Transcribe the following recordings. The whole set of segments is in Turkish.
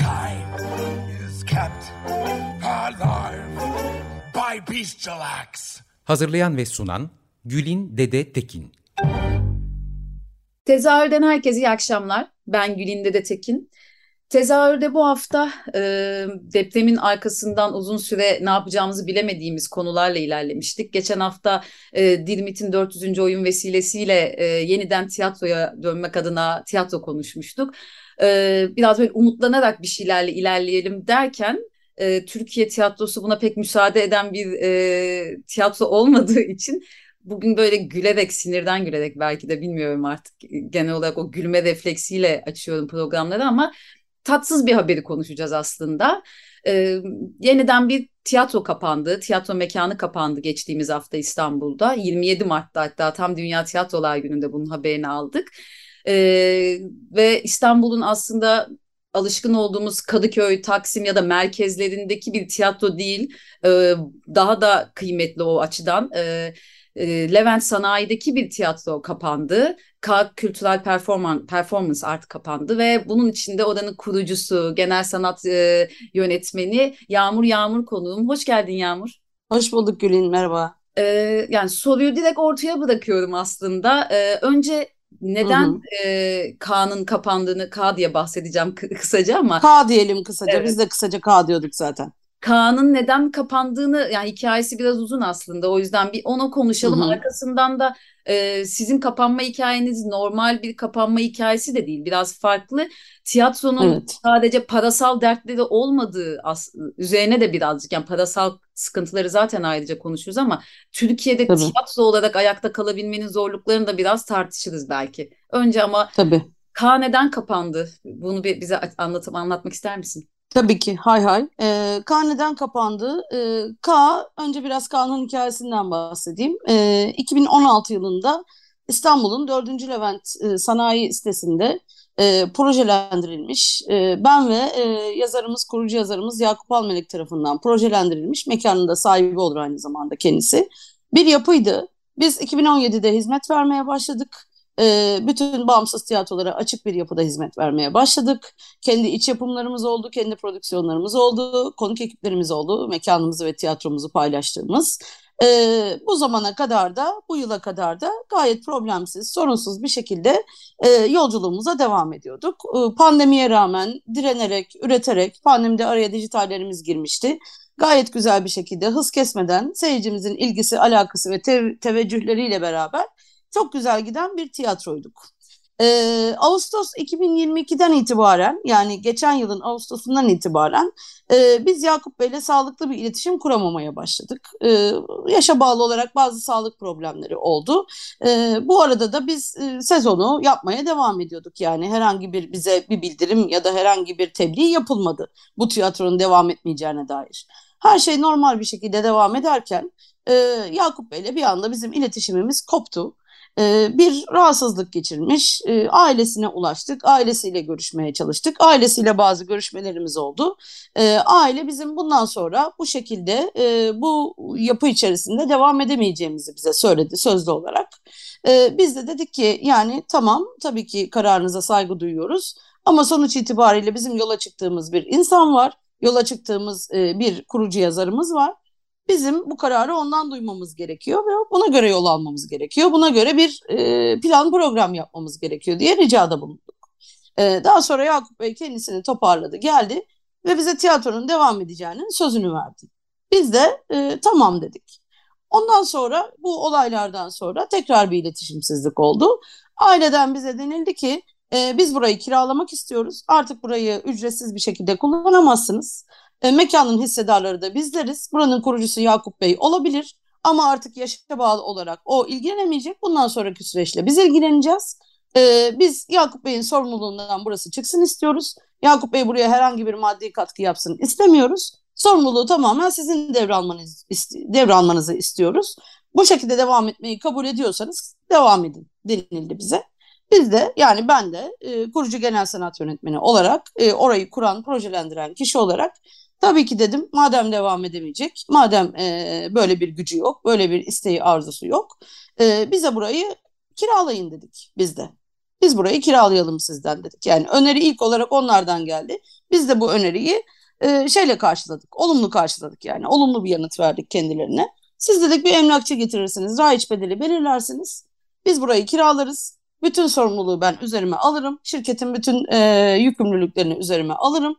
Mankind is kept alive by bestial acts. Hazırlayan ve sunan Gülin Dede Tekin. Tezahürden herkese iyi akşamlar. Ben Gülin Dede Tekin. Tezahürde bu hafta e, depremin arkasından uzun süre ne yapacağımızı bilemediğimiz konularla ilerlemiştik. Geçen hafta e, Dirmit'in 400. oyun vesilesiyle e, yeniden tiyatroya dönmek adına tiyatro konuşmuştuk. E, biraz böyle umutlanarak bir şeylerle ilerleyelim derken e, Türkiye tiyatrosu buna pek müsaade eden bir e, tiyatro olmadığı için bugün böyle gülerek, sinirden gülerek belki de bilmiyorum artık genel olarak o gülme refleksiyle açıyorum programları ama tatsız bir haberi konuşacağız aslında. Ee, yeniden bir tiyatro kapandı, tiyatro mekanı kapandı geçtiğimiz hafta İstanbul'da. 27 Mart'ta hatta tam Dünya Tiyatrolar Günü'nde bunun haberini aldık. Ee, ve İstanbul'un aslında alışkın olduğumuz Kadıköy, Taksim ya da merkezlerindeki bir tiyatro değil. Ee, daha da kıymetli o açıdan. E, Levent Sanayi'deki bir tiyatro kapandı. K Kültürel Performans, Performance Art kapandı ve bunun içinde oranın kurucusu, genel sanat e, yönetmeni Yağmur Yağmur konuğum. Hoş geldin Yağmur. Hoş bulduk Gülün, merhaba. Ee, yani soruyu direkt ortaya bırakıyorum aslında. Ee, önce neden hı hı. E, K'nın kapandığını K diye bahsedeceğim kısaca ama. K diyelim kısaca. Evet. Biz de kısaca K diyorduk zaten. Kaan'ın neden kapandığını yani hikayesi biraz uzun aslında o yüzden bir onu konuşalım. Hı hı. Arkasından da e, sizin kapanma hikayeniz normal bir kapanma hikayesi de değil biraz farklı. Tiyatronun evet. sadece parasal dertleri olmadığı as- üzerine de birazcık yani parasal sıkıntıları zaten ayrıca konuşuruz ama Türkiye'de Tabii. tiyatro olarak ayakta kalabilmenin zorluklarını da biraz tartışırız belki. Önce ama Tabii. K neden kapandı? Bunu bir bize anlatıp anlatmak ister misin? Tabii ki hay hay. E, K neden kapandı? E, K, önce biraz K'nın hikayesinden bahsedeyim. E, 2016 yılında İstanbul'un 4. Levent e, Sanayi sitesinde e, projelendirilmiş. E, ben ve e, yazarımız, kurucu yazarımız Yakup Almelek tarafından projelendirilmiş. Mekanın da sahibi olur aynı zamanda kendisi. Bir yapıydı. Biz 2017'de hizmet vermeye başladık e, bütün bağımsız tiyatrolara açık bir yapıda hizmet vermeye başladık. Kendi iç yapımlarımız oldu, kendi prodüksiyonlarımız oldu, konuk ekiplerimiz oldu, mekanımızı ve tiyatromuzu paylaştığımız. E, bu zamana kadar da, bu yıla kadar da gayet problemsiz, sorunsuz bir şekilde e, yolculuğumuza devam ediyorduk. E, pandemiye rağmen direnerek, üreterek, pandemide araya dijitallerimiz girmişti gayet güzel bir şekilde hız kesmeden seyircimizin ilgisi, alakası ve tev- teveccühleriyle beraber çok güzel giden bir tiyatroyduk. Ee, Ağustos 2022'den itibaren yani geçen yılın Ağustos'undan itibaren e, biz Yakup Bey'le sağlıklı bir iletişim kuramamaya başladık. E, yaşa bağlı olarak bazı sağlık problemleri oldu. E, bu arada da biz e, sezonu yapmaya devam ediyorduk. Yani herhangi bir bize bir bildirim ya da herhangi bir tebliğ yapılmadı bu tiyatronun devam etmeyeceğine dair. Her şey normal bir şekilde devam ederken e, Yakup Bey'le bir anda bizim iletişimimiz koptu. Ee, bir rahatsızlık geçirmiş. Ee, ailesine ulaştık. Ailesiyle görüşmeye çalıştık. Ailesiyle bazı görüşmelerimiz oldu. Ee, aile bizim bundan sonra bu şekilde e, bu yapı içerisinde devam edemeyeceğimizi bize söyledi sözlü olarak. Biz de dedik ki yani tamam tabii ki kararınıza saygı duyuyoruz. Ama sonuç itibariyle bizim yola çıktığımız bir insan var. Yola çıktığımız e, bir kurucu yazarımız var Bizim bu kararı ondan duymamız gerekiyor ve buna göre yol almamız gerekiyor. Buna göre bir e, plan program yapmamız gerekiyor diye ricada bulunduk. E, daha sonra Yakup Bey kendisini toparladı, geldi ve bize tiyatronun devam edeceğinin sözünü verdi. Biz de e, tamam dedik. Ondan sonra bu olaylardan sonra tekrar bir iletişimsizlik oldu. Aileden bize denildi ki e, biz burayı kiralamak istiyoruz. Artık burayı ücretsiz bir şekilde kullanamazsınız. E, mekanın hissedarları da bizleriz. Buranın kurucusu Yakup Bey olabilir. Ama artık yaşa bağlı olarak o ilgilenemeyecek. Bundan sonraki süreçle biz ilgileneceğiz. E, biz Yakup Bey'in sorumluluğundan burası çıksın istiyoruz. Yakup Bey buraya herhangi bir maddi katkı yapsın istemiyoruz. Sorumluluğu tamamen sizin devralmanız, devralmanızı istiyoruz. Bu şekilde devam etmeyi kabul ediyorsanız devam edin denildi bize. Biz de yani ben de e, kurucu genel sanat yönetmeni olarak e, orayı kuran, projelendiren kişi olarak tabii ki dedim madem devam edemeyecek, madem e, böyle bir gücü yok, böyle bir isteği arzusu yok, e, bize burayı kiralayın dedik biz de. Biz burayı kiralayalım sizden dedik. Yani öneri ilk olarak onlardan geldi. Biz de bu öneriyi e, şeyle karşıladık, olumlu karşıladık yani. Olumlu bir yanıt verdik kendilerine. Siz dedik bir emlakçı getirirsiniz, raiç bedeli belirlersiniz. Biz burayı kiralarız. Bütün sorumluluğu ben üzerime alırım. Şirketin bütün e, yükümlülüklerini üzerime alırım.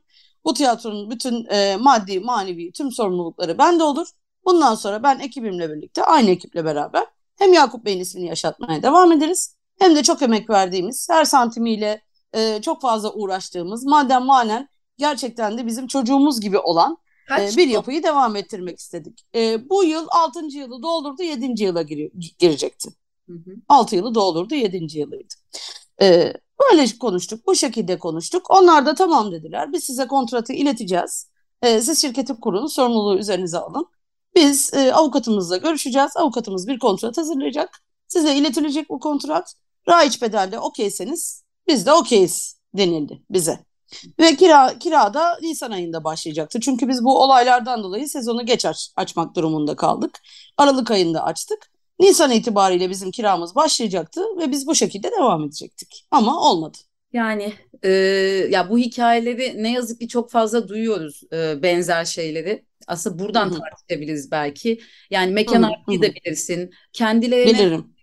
Bu tiyatronun bütün e, maddi, manevi tüm sorumlulukları bende olur. Bundan sonra ben ekibimle birlikte, aynı ekiple beraber hem Yakup Bey'in ismini yaşatmaya devam ederiz. Hem de çok emek verdiğimiz, her santimiyle e, çok fazla uğraştığımız, madem manen gerçekten de bizim çocuğumuz gibi olan e, bir yapıyı devam ettirmek istedik. E, bu yıl 6. yılı doldurdu, 7. yıla giriyor, girecekti. Hı hı. 6 yılı doldurdu, 7. yılıydı. E, böyle konuştuk, bu şekilde konuştuk. Onlar da tamam dediler. Biz size kontratı ileteceğiz. E, siz şirketi kurun, sorumluluğu üzerinize alın. Biz e, avukatımızla görüşeceğiz. Avukatımız bir kontrat hazırlayacak. Size iletilecek bu kontrat. Raiç bedelde okeyseniz biz de okeyiz denildi bize. Ve kira, kira da Nisan ayında başlayacaktı. Çünkü biz bu olaylardan dolayı sezonu geç aç, açmak durumunda kaldık. Aralık ayında açtık. Nisan itibariyle bizim kiramız başlayacaktı ve biz bu şekilde devam edecektik. Ama olmadı. Yani e, ya bu hikayeleri ne yazık ki çok fazla duyuyoruz e, benzer şeyleri. Aslında buradan Hı-hı. tartışabiliriz belki. Yani mekan arkayı da bilirsin. Kendilerine Bilirim.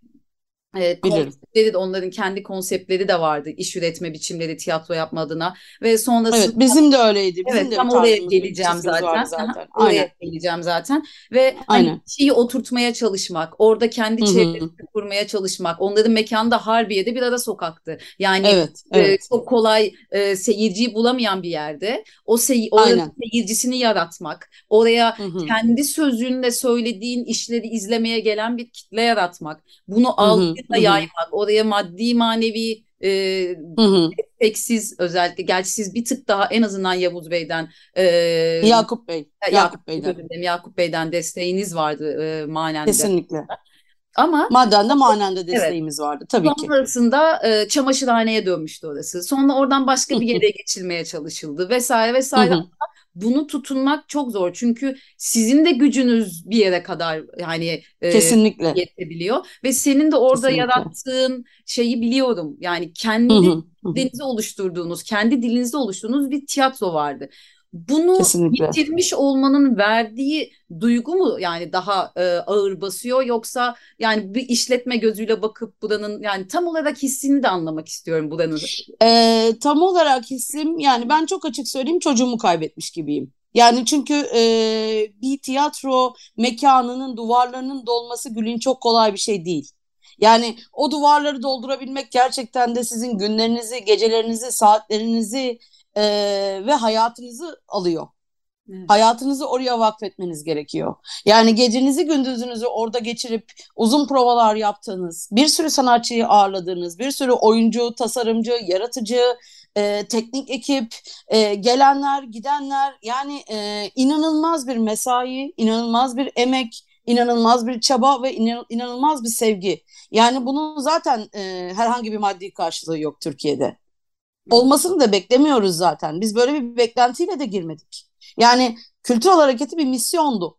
E, konseptleri de onların kendi konseptleri de vardı. İş üretme biçimleri tiyatro yapma adına ve sonrasında Evet, bizim de öyleydi. Bizim evet, de tam oraya geleceğim zaten. zaten. oraya geleceğim zaten ve Aynen. hani şeyi oturtmaya çalışmak, orada kendi çevresini kurmaya çalışmak. Onların mekanı da Harbiye'de bir ara sokaktı. Yani evet, evet. E, çok kolay e, seyirciyi bulamayan bir yerde o sey oranın seyircisini yaratmak, oraya Hı-hı. kendi sözünle söylediğin işleri izlemeye gelen bir kitle yaratmak. Bunu al da yaymak, oraya maddi manevi e, desteksiz özellikle gerçi siz bir tık daha en azından Yavuz Bey'den e, Yakup Bey Yakup, Yakup Bey'den dedim, Yakup Bey'den desteğiniz vardı e, manen Kesinlikle. Ama madden de manen de desteğimiz evet, vardı tabii ki. Sonrasında e, çamaşırhaneye dönmüştü orası. Sonra oradan başka bir yere geçilmeye çalışıldı vesaire vesaire bunu tutunmak çok zor. Çünkü sizin de gücünüz bir yere kadar yani e, kesinlikle yetebiliyor ve senin de orada kesinlikle. yarattığın şeyi biliyorum. Yani kendi dilinizi oluşturduğunuz, kendi dilinizde oluşturduğunuz bir tiyatro vardı. Bunu Kesinlikle. bitirmiş olmanın verdiği duygu mu yani daha e, ağır basıyor yoksa yani bir işletme gözüyle bakıp buranın yani tam olarak hissini de anlamak istiyorum buranın. E, tam olarak hissim yani ben çok açık söyleyeyim çocuğumu kaybetmiş gibiyim. Yani çünkü e, bir tiyatro mekanının duvarlarının dolması Gül'ün çok kolay bir şey değil. Yani o duvarları doldurabilmek gerçekten de sizin günlerinizi, gecelerinizi, saatlerinizi e, ve hayatınızı alıyor. Evet. Hayatınızı oraya vakfetmeniz gerekiyor. Yani gecenizi gündüzünüzü orada geçirip uzun provalar yaptığınız, bir sürü sanatçıyı ağırladığınız, bir sürü oyuncu, tasarımcı, yaratıcı, e, teknik ekip, e, gelenler, gidenler yani e, inanılmaz bir mesai, inanılmaz bir emek, inanılmaz bir çaba ve inanılmaz bir sevgi. Yani bunun zaten e, herhangi bir maddi karşılığı yok Türkiye'de olmasını da beklemiyoruz zaten. Biz böyle bir beklentiyle de girmedik. Yani kültürel hareketi bir misyondu.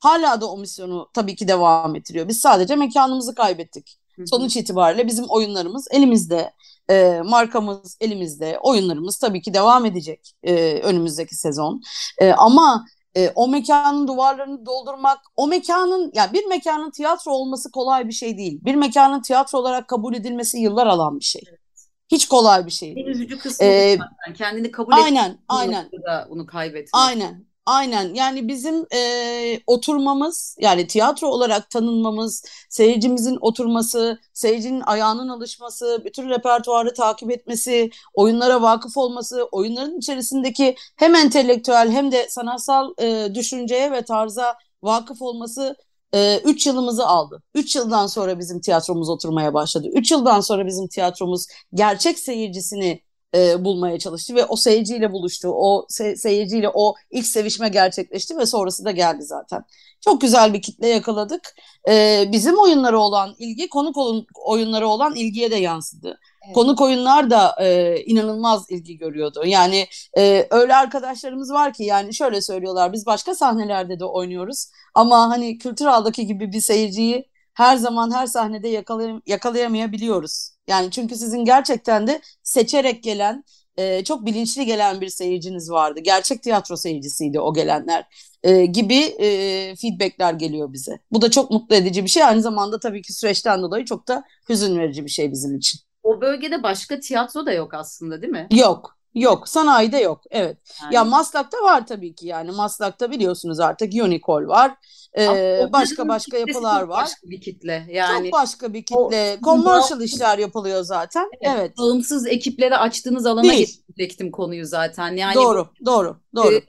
Hala da o misyonu tabii ki devam ettiriyor. Biz sadece mekanımızı kaybettik. Sonuç itibariyle bizim oyunlarımız elimizde, e, markamız elimizde, oyunlarımız tabii ki devam edecek e, önümüzdeki sezon. E, ama e, o mekanın duvarlarını doldurmak, o mekanın yani bir mekanın tiyatro olması kolay bir şey değil. Bir mekanın tiyatro olarak kabul edilmesi yıllar alan bir şey. Evet. Hiç kolay bir şey. En üzücü kısmı ee, kendini kabul aynen, aynen. onu kaybetmek. Aynen. Aynen yani bizim e, oturmamız yani tiyatro olarak tanınmamız, seyircimizin oturması, seyircinin ayağının alışması, bütün repertuarı takip etmesi, oyunlara vakıf olması, oyunların içerisindeki hem entelektüel hem de sanatsal e, düşünceye ve tarza vakıf olması 3 e, yılımızı aldı. 3 yıldan sonra bizim tiyatromuz oturmaya başladı. 3 yıldan sonra bizim tiyatromuz gerçek seyircisini e, bulmaya çalıştı ve o seyirciyle buluştu. O se seyirciyle o ilk sevişme gerçekleşti ve sonrası da geldi zaten. Çok güzel bir kitle yakaladık. E, bizim oyunlara olan ilgi konuk oyunları olan ilgiye de yansıdı. Evet. Konuk oyunlar da e, inanılmaz ilgi görüyordu. Yani e, öyle arkadaşlarımız var ki yani şöyle söylüyorlar biz başka sahnelerde de oynuyoruz ama hani kültür aldaki gibi bir seyirciyi her zaman her sahnede yakalayam yakalayamayabiliyoruz. Yani çünkü sizin gerçekten de seçerek gelen e, çok bilinçli gelen bir seyirciniz vardı. Gerçek tiyatro seyircisiydi o gelenler e, gibi e, feedbackler geliyor bize. Bu da çok mutlu edici bir şey. Aynı zamanda tabii ki süreçten dolayı çok da hüzün verici bir şey bizim için. O bölgede başka tiyatro da yok aslında değil mi? Yok. Yok. Sanayide yok. Evet. Yani. Ya Maslak'ta var tabii ki yani. Maslak'ta biliyorsunuz artık Unicol var. Ee, başka başka yapılar var. Başka bir kitle. Yani çok başka bir kitle. O, Commercial işler yapılıyor zaten. Evet. evet. Bağımsız ekiplere açtığınız alana getirecektim konuyu zaten. Yani doğru, bu, doğru, doğru. E,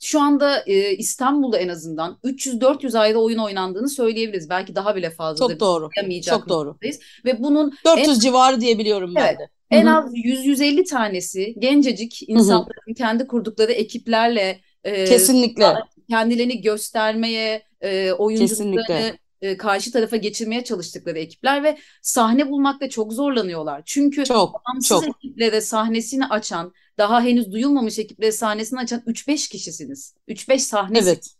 şu anda e, İstanbul'da en azından 300-400 ayda oyun oynandığını söyleyebiliriz. Belki daha bile fazla. Çok doğru. Çok doğru. Ve bunun 400 en... civarı diyebiliyorum evet. ben de. En Hı-hı. az 100-150 tanesi gencecik insanların Hı-hı. kendi kurdukları ekiplerle e, kesinlikle kendilerini göstermeye, e, oyunculuklarını e, karşı tarafa geçirmeye çalıştıkları ekipler ve sahne bulmakta çok zorlanıyorlar. Çünkü çok, bağımsız çok. ekiplere sahnesini açan, daha henüz duyulmamış ekiplere sahnesini açan 3-5 kişisiniz. 3-5 sahne evet.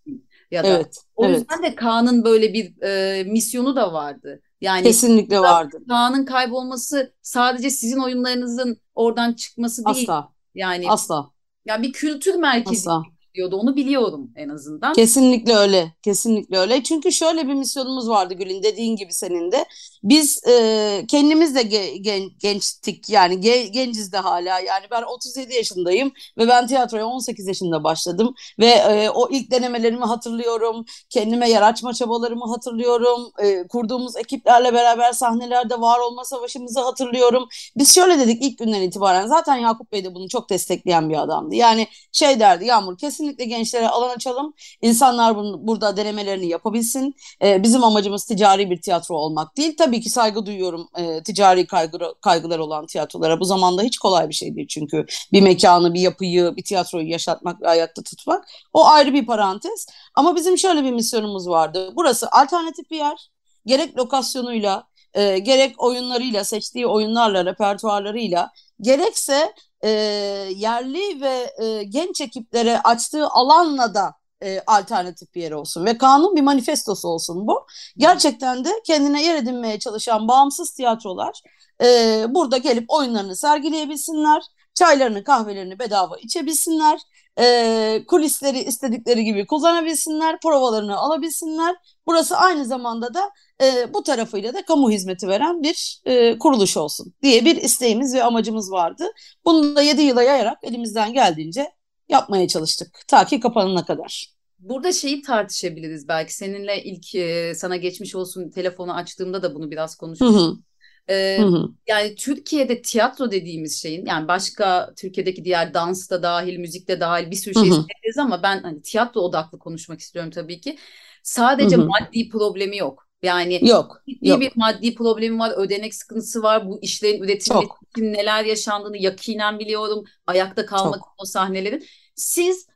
ya da. Evet, o evet. yüzden de Kaan'ın böyle bir e, misyonu da vardı. Yani kesinlikle vardı. Kaan'ın kaybolması sadece sizin oyunlarınızın oradan çıkması değil. Asla. Yani asla. Yani bir kültür merkezi Asla diyordu. Onu biliyorum en azından. Kesinlikle öyle. Kesinlikle öyle. Çünkü şöyle bir misyonumuz vardı Gül'ün dediğin gibi senin de. Biz e, kendimiz de ge- gen- gençtik yani ge- genciz de hala. Yani ben 37 yaşındayım ve ben tiyatroya 18 yaşında başladım. Ve e, o ilk denemelerimi hatırlıyorum. Kendime yer açma çabalarımı hatırlıyorum. E, kurduğumuz ekiplerle beraber sahnelerde var olma savaşımızı hatırlıyorum. Biz şöyle dedik ilk günden itibaren. Zaten Yakup Bey de bunu çok destekleyen bir adamdı. Yani şey derdi Yağmur kesin kesinlikle gençlere alan açalım. İnsanlar bunu, burada denemelerini yapabilsin. E, bizim amacımız ticari bir tiyatro olmak değil. Tabii ki saygı duyuyorum e, ticari kaygı, kaygılar olan tiyatrolara. Bu zamanda hiç kolay bir şey değil çünkü. Bir mekanı, bir yapıyı, bir tiyatroyu yaşatmak ve ayakta tutmak. O ayrı bir parantez. Ama bizim şöyle bir misyonumuz vardı. Burası alternatif bir yer. Gerek lokasyonuyla, e, gerek oyunlarıyla, seçtiği oyunlarla, repertuarlarıyla, gerekse e, yerli ve e, genç ekiplere açtığı alanla da e, alternatif bir yer olsun ve kanun bir manifestosu olsun bu. Gerçekten de kendine yer edinmeye çalışan bağımsız tiyatrolar e, burada gelip oyunlarını sergileyebilsinler, çaylarını kahvelerini bedava içebilsinler, e, kulisleri istedikleri gibi kullanabilsinler, provalarını alabilsinler. Burası aynı zamanda da e, bu tarafıyla da kamu hizmeti veren bir e, kuruluş olsun diye bir isteğimiz ve amacımız vardı. Bunu da 7 yıla yayarak elimizden geldiğince yapmaya çalıştık ta ki kapanana kadar. Burada şeyi tartışabiliriz belki seninle ilk e, sana geçmiş olsun telefonu açtığımda da bunu biraz konuşmuştuk. Ee, hı hı. Yani Türkiye'de tiyatro dediğimiz şeyin yani başka Türkiye'deki diğer dans da dahil, müzik de dahil bir sürü şey söyleriz ama ben hani tiyatro odaklı konuşmak istiyorum tabii ki. Sadece hı hı. maddi problemi yok. Yani yok, ciddi yok. bir maddi problemi var, ödenek sıkıntısı var. Bu işlerin üretilmesi için neler yaşandığını yakinen biliyorum. Ayakta kalmak Çok. o sahnelerin. Siz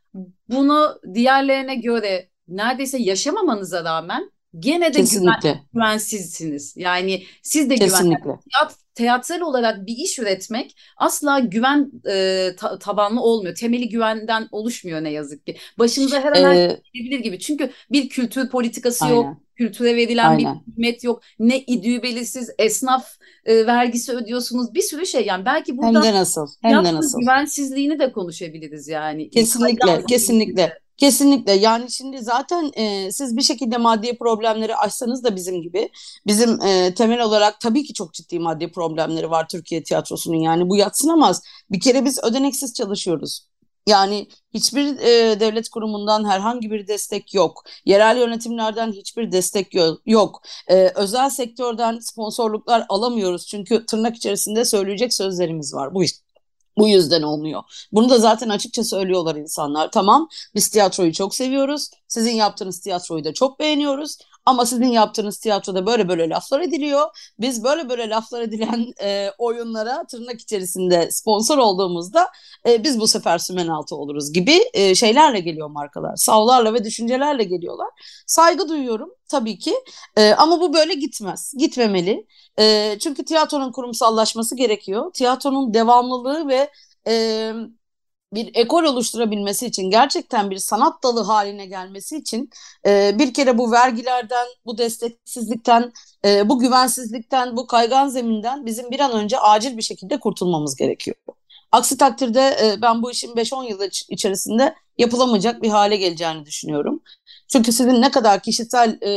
bunu diğerlerine göre neredeyse yaşamamanıza rağmen gene de güven, güvensizsiniz. Yani siz de güven. Teat, teatral olarak bir iş üretmek asla güven e, ta, tabanlı olmuyor. Temeli güvenden oluşmuyor ne yazık ki. Başınıza her an ee, gelebilir gibi. Çünkü bir kültür politikası aynen. yok. Kültüre verilen aynen. bir hizmet yok. Ne idüğü belirsiz esnaf e, vergisi ödüyorsunuz. Bir sürü şey yani belki burada hem de nasıl hem de nasıl güvensizliğini de konuşabiliriz yani. Kesinlikle kesinlikle. Kesinlikle yani şimdi zaten e, siz bir şekilde maddi problemleri aşsanız da bizim gibi bizim e, temel olarak tabii ki çok ciddi maddi problemleri var Türkiye tiyatrosunun yani bu yatsınamaz. Bir kere biz ödeneksiz çalışıyoruz. Yani hiçbir e, devlet kurumundan herhangi bir destek yok. Yerel yönetimlerden hiçbir destek yok. E, özel sektörden sponsorluklar alamıyoruz. Çünkü tırnak içerisinde söyleyecek sözlerimiz var. Bu bu yüzden olmuyor. Bunu da zaten açıkça söylüyorlar insanlar. Tamam biz tiyatroyu çok seviyoruz. Sizin yaptığınız tiyatroyu da çok beğeniyoruz. Ama sizin yaptığınız tiyatroda böyle böyle laflar ediliyor. Biz böyle böyle laflar edilen e, oyunlara tırnak içerisinde sponsor olduğumuzda e, biz bu sefer sümen altı oluruz gibi e, şeylerle geliyor markalar. Savlarla ve düşüncelerle geliyorlar. Saygı duyuyorum tabii ki e, ama bu böyle gitmez. Gitmemeli. E, çünkü tiyatronun kurumsallaşması gerekiyor. Tiyatronun devamlılığı ve e, bir ekol oluşturabilmesi için gerçekten bir sanat dalı haline gelmesi için e, bir kere bu vergilerden, bu desteksizlikten, e, bu güvensizlikten, bu kaygan zeminden bizim bir an önce acil bir şekilde kurtulmamız gerekiyor. Aksi takdirde e, ben bu işin 5-10 yıl içerisinde yapılamayacak bir hale geleceğini düşünüyorum. Çünkü sizin ne kadar kişisel e,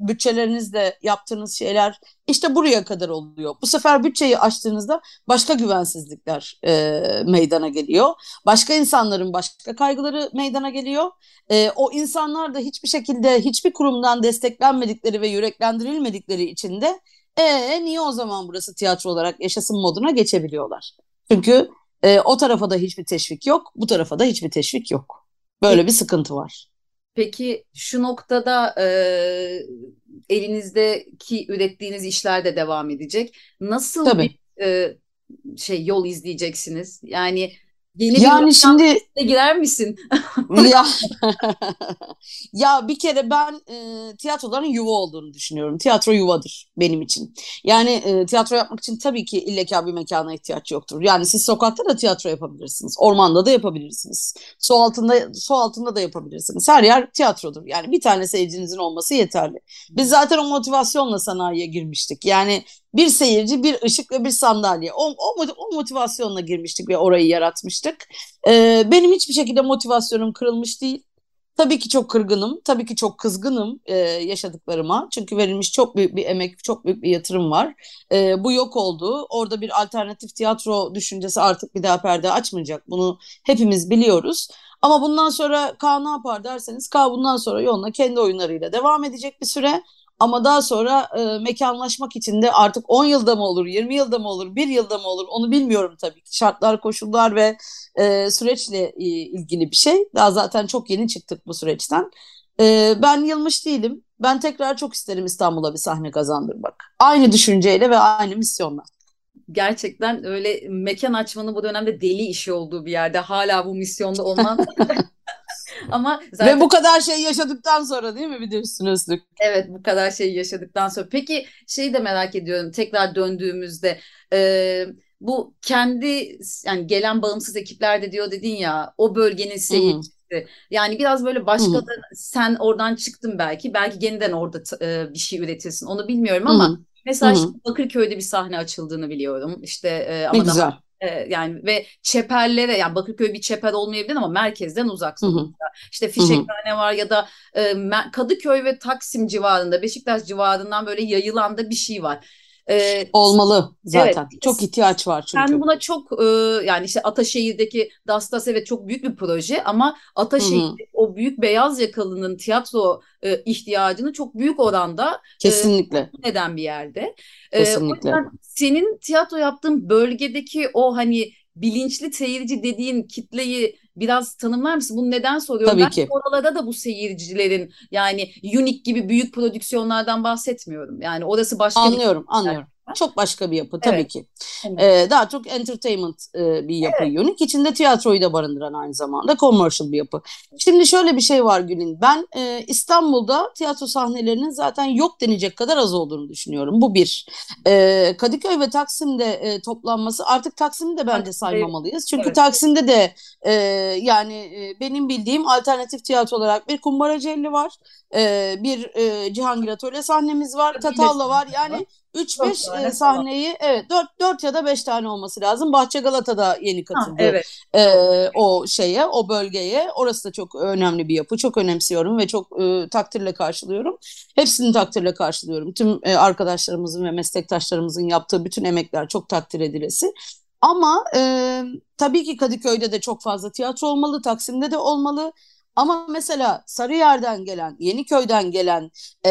bütçelerinizle yaptığınız şeyler işte buraya kadar oluyor. Bu sefer bütçeyi açtığınızda başka güvensizlikler e, meydana geliyor. Başka insanların başka kaygıları meydana geliyor. E, o insanlar da hiçbir şekilde hiçbir kurumdan desteklenmedikleri ve yüreklendirilmedikleri için de e, niye o zaman burası tiyatro olarak yaşasın moduna geçebiliyorlar. Çünkü e, o tarafa da hiçbir teşvik yok, bu tarafa da hiçbir teşvik yok. Böyle bir sıkıntı var. Peki şu noktada e, elinizdeki ürettiğiniz işler de devam edecek. Nasıl Tabii. bir e, şey yol izleyeceksiniz? Yani Yeni yani bir şimdi girer misin? ya ya bir kere ben e, tiyatroların yuva olduğunu düşünüyorum. Tiyatro yuvadır benim için. Yani e, tiyatro yapmak için tabii ki illegal bir mekana ihtiyaç yoktur. Yani siz sokakta da tiyatro yapabilirsiniz. Ormanda da yapabilirsiniz. Su altında su altında da yapabilirsiniz. Her yer tiyatrodur. Yani bir tane seyircinizin olması yeterli. Biz zaten o motivasyonla sanayiye girmiştik. Yani bir seyirci, bir ışık ve bir sandalye. O, o, o motivasyonla girmiştik ve orayı yaratmıştık. Ee, benim hiçbir şekilde motivasyonum kırılmış değil. Tabii ki çok kırgınım, tabii ki çok kızgınım e, yaşadıklarıma. Çünkü verilmiş çok büyük bir emek, çok büyük bir yatırım var. E, bu yok oldu. Orada bir alternatif tiyatro düşüncesi artık bir daha perde açmayacak. Bunu hepimiz biliyoruz. Ama bundan sonra K ne yapar derseniz K bundan sonra yoluna kendi oyunlarıyla devam edecek bir süre. Ama daha sonra e, mekanlaşmak için de artık 10 yılda mı olur, 20 yılda mı olur, 1 yılda mı olur onu bilmiyorum tabii ki. Şartlar, koşullar ve e, süreçle e, ilgili bir şey. Daha zaten çok yeni çıktık bu süreçten. E, ben yılmış değilim. Ben tekrar çok isterim İstanbul'a bir sahne kazandırmak. Aynı düşünceyle ve aynı misyonla gerçekten öyle mekan açmanın bu dönemde deli işi olduğu bir yerde hala bu misyonda olman Ama zaten... Ve bu kadar şey yaşadıktan sonra değil mi bir de üstüne üstlük? Evet bu kadar şey yaşadıktan sonra. Peki şeyi de merak ediyorum tekrar döndüğümüzde e, bu kendi yani gelen bağımsız ekipler de diyor dedin ya o bölgenin seyircisi. Yani biraz böyle başka da sen oradan çıktın belki. Belki yeniden orada e, bir şey üretirsin. Onu bilmiyorum ama Hı-hı. mesela Hı-hı. Işte Bakırköy'de bir sahne açıldığını biliyorum. İşte e, ama ne güzel. E, yani ve çeperlere yani Bakırköy bir çeper olmayabilir ama merkezden uzak sonuçta. İşte Fişekhane var ya da e, Kadıköy ve Taksim civarında Beşiktaş civarından böyle yayılan da bir şey var. Ee, Olmalı zaten. Evet, çok ihtiyaç var çünkü. Ben buna çok e, yani işte Ataşehir'deki Dastas evet çok büyük bir proje ama Ataşehir'deki o büyük beyaz yakalının tiyatro e, ihtiyacını çok büyük oranda kesinlikle e, neden bir yerde. Kesinlikle. E, senin tiyatro yaptığın bölgedeki o hani bilinçli seyirci dediğin kitleyi biraz tanımlar mısın? Bunu neden soruyorum? Tabii ben ki. oralarda da bu seyircilerin yani Unique gibi büyük prodüksiyonlardan bahsetmiyorum. Yani orası başka Anlıyorum, bir... anlıyorum. Çok başka bir yapı tabii evet. ki. Ee, daha çok entertainment e, bir yapı evet. Unique. İçinde tiyatroyu da barındıran aynı zamanda commercial bir yapı. Şimdi şöyle bir şey var Gül'ün. Ben e, İstanbul'da tiyatro sahnelerinin zaten yok denecek kadar az olduğunu düşünüyorum. Bu bir. E, Kadıköy ve Taksim'de e, toplanması artık Taksim'i de bence saymamalıyız. Çünkü evet. Taksim'de de e, yani e, benim bildiğim alternatif tiyatro olarak bir Kumbaracelli var. E, bir e, Cihangir Atölye sahnemiz var. Tatavla var. Yani 3-5 e, sahneyi evet 4 4 ya da 5 tane olması lazım. Bahçe Galata'da yeni katıldı. Ha, evet. E, o şeye, o bölgeye. Orası da çok önemli bir yapı. Çok önemsiyorum ve çok e, takdirle karşılıyorum. Hepsini takdirle karşılıyorum. Tüm e, arkadaşlarımızın ve meslektaşlarımızın yaptığı bütün emekler çok takdir edilesi. Ama e, tabii ki Kadıköy'de de çok fazla tiyatro olmalı, Taksim'de de olmalı. Ama mesela Sarıyer'den gelen, Yeniköy'den gelen e,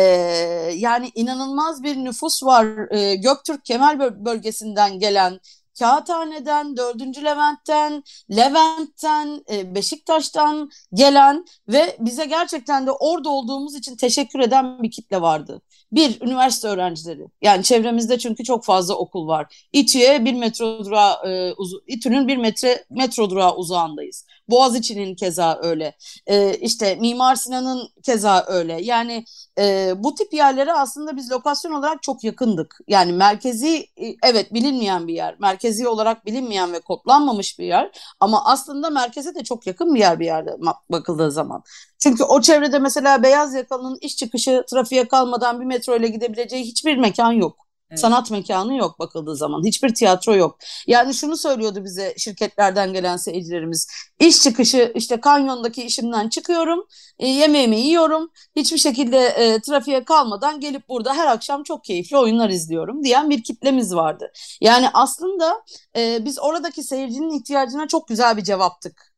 yani inanılmaz bir nüfus var. E, Göktürk Kemal bölgesinden gelen Kağıthane'den, 4. Levent'ten, Levent'ten, e, Beşiktaş'tan gelen ve bize gerçekten de orada olduğumuz için teşekkür eden bir kitle vardı. Bir, üniversite öğrencileri. Yani çevremizde çünkü çok fazla okul var. İTÜ'ye bir metro durağı, e, İTÜ'nün bir metre metro durağı uzağındayız. Boğaziçi'nin keza öyle. E, işte Mimar Sinan'ın keza öyle. Yani e, bu tip yerlere aslında biz lokasyon olarak çok yakındık. Yani merkezi evet bilinmeyen bir yer. Merkezi olarak bilinmeyen ve kodlanmamış bir yer. Ama aslında merkeze de çok yakın bir yer bir yerde bakıldığı zaman. Çünkü o çevrede mesela beyaz yakalının iş çıkışı trafiğe kalmadan bir metro ile gidebileceği hiçbir mekan yok. Evet. Sanat mekanı yok bakıldığı zaman. Hiçbir tiyatro yok. Yani şunu söylüyordu bize şirketlerden gelen seyircilerimiz. İş çıkışı işte kanyondaki işimden çıkıyorum. E, yemeğimi yiyorum. Hiçbir şekilde e, trafiğe kalmadan gelip burada her akşam çok keyifli oyunlar izliyorum diyen bir kitlemiz vardı. Yani aslında e, biz oradaki seyircinin ihtiyacına çok güzel bir cevaptık.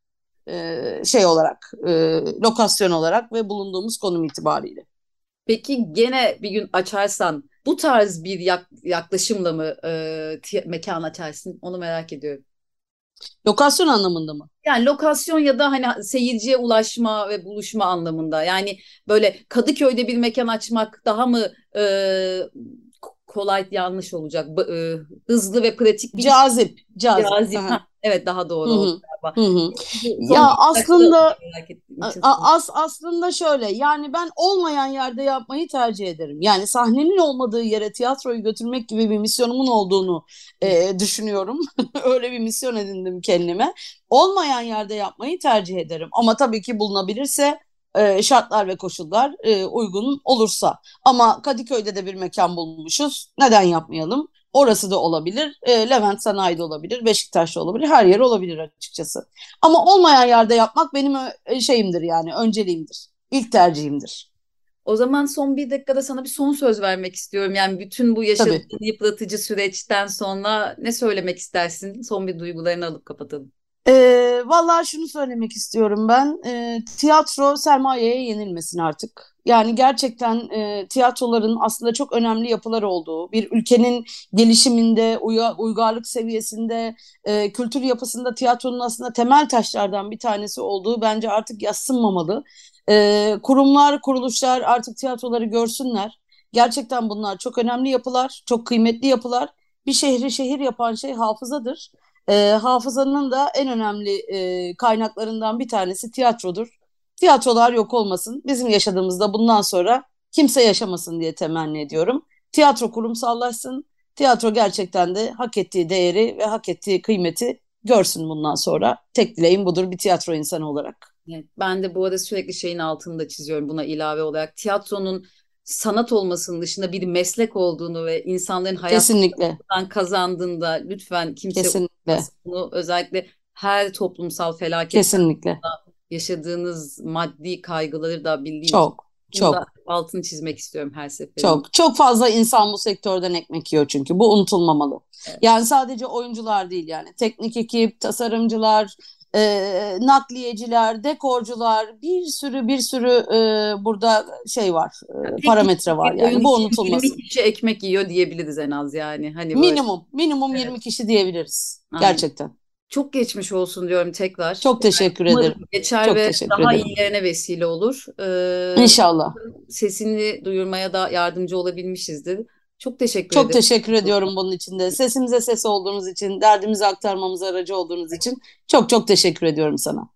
E, şey olarak, e, lokasyon olarak ve bulunduğumuz konum itibariyle. Peki gene bir gün açarsan bu tarz bir yak, yaklaşımla mı e, mekan açarsın? Onu merak ediyorum. Lokasyon anlamında mı? Yani lokasyon ya da hani seyirciye ulaşma ve buluşma anlamında. Yani böyle Kadıköy'de bir mekan açmak daha mı e, kolay yanlış olacak. E, hızlı ve pratik bir cazip, cazip. cazip. evet daha doğru oldu galiba. Ya aslında as aslında şöyle yani ben olmayan yerde yapmayı tercih ederim. Yani sahnenin olmadığı yere tiyatroyu götürmek gibi bir misyonumun olduğunu e, düşünüyorum. Öyle bir misyon edindim kendime. Olmayan yerde yapmayı tercih ederim. Ama tabii ki bulunabilirse e, şartlar ve koşullar e, uygun olursa. Ama Kadıköy'de de bir mekan bulmuşuz. Neden yapmayalım? Orası da olabilir. E, Levent Sanayi'de olabilir. Beşiktaş'ta olabilir. Her yer olabilir açıkçası. Ama olmayan yerde yapmak benim e, şeyimdir yani önceliğimdir. İlk tercihimdir. O zaman son bir dakikada sana bir son söz vermek istiyorum. Yani bütün bu yaşadığın Tabii. yıpratıcı süreçten sonra ne söylemek istersin? Son bir duygularını alıp kapatalım. E, vallahi şunu söylemek istiyorum ben. E, tiyatro sermayeye yenilmesin artık. Yani gerçekten e, tiyatroların aslında çok önemli yapılar olduğu, bir ülkenin gelişiminde, uya, uygarlık seviyesinde, e, kültür yapısında tiyatronun aslında temel taşlardan bir tanesi olduğu bence artık yassınmamalı. E, kurumlar, kuruluşlar artık tiyatroları görsünler. Gerçekten bunlar çok önemli yapılar, çok kıymetli yapılar. Bir şehri şehir yapan şey hafızadır. E, hafızanın da en önemli e, kaynaklarından bir tanesi tiyatrodur. Tiyatrolar yok olmasın. Bizim yaşadığımızda bundan sonra kimse yaşamasın diye temenni ediyorum. Tiyatro kurumsallaşsın. Tiyatro gerçekten de hak ettiği değeri ve hak ettiği kıymeti görsün bundan sonra. Tek dileğim budur bir tiyatro insanı olarak. Evet, ben de bu arada sürekli şeyin altında çiziyorum buna ilave olarak. Tiyatronun sanat olmasının dışında bir meslek olduğunu ve insanların hayatından kazandığında lütfen kimse Kesinlikle. bunu özellikle her toplumsal felaket Kesinlikle. yaşadığınız maddi kaygıları da bildiğim çok çok altını çizmek istiyorum her seferinde. Çok çok fazla insan bu sektörden ekmek yiyor çünkü bu unutulmamalı. Evet. Yani sadece oyuncular değil yani teknik ekip, tasarımcılar, e, nakliyeciler, dekorcular bir sürü bir sürü e, burada şey var, e, parametre var yani bu unutulmasın. 20 kişi ekmek yiyor diyebiliriz en az yani. Hani böyle. Minimum, minimum evet. 20 kişi diyebiliriz Aynen. gerçekten. Çok geçmiş olsun diyorum tekrar. Çok teşekkür yani, ederim. Geçer Çok ve daha ederim. iyilerine vesile olur. Ee, İnşallah. Sesini duyurmaya da yardımcı olabilmişizdir. Çok teşekkür Çok ederim. Çok teşekkür ediyorum bunun için de. Sesimize ses olduğunuz için, derdimizi aktarmamıza aracı olduğunuz için çok çok teşekkür ediyorum sana.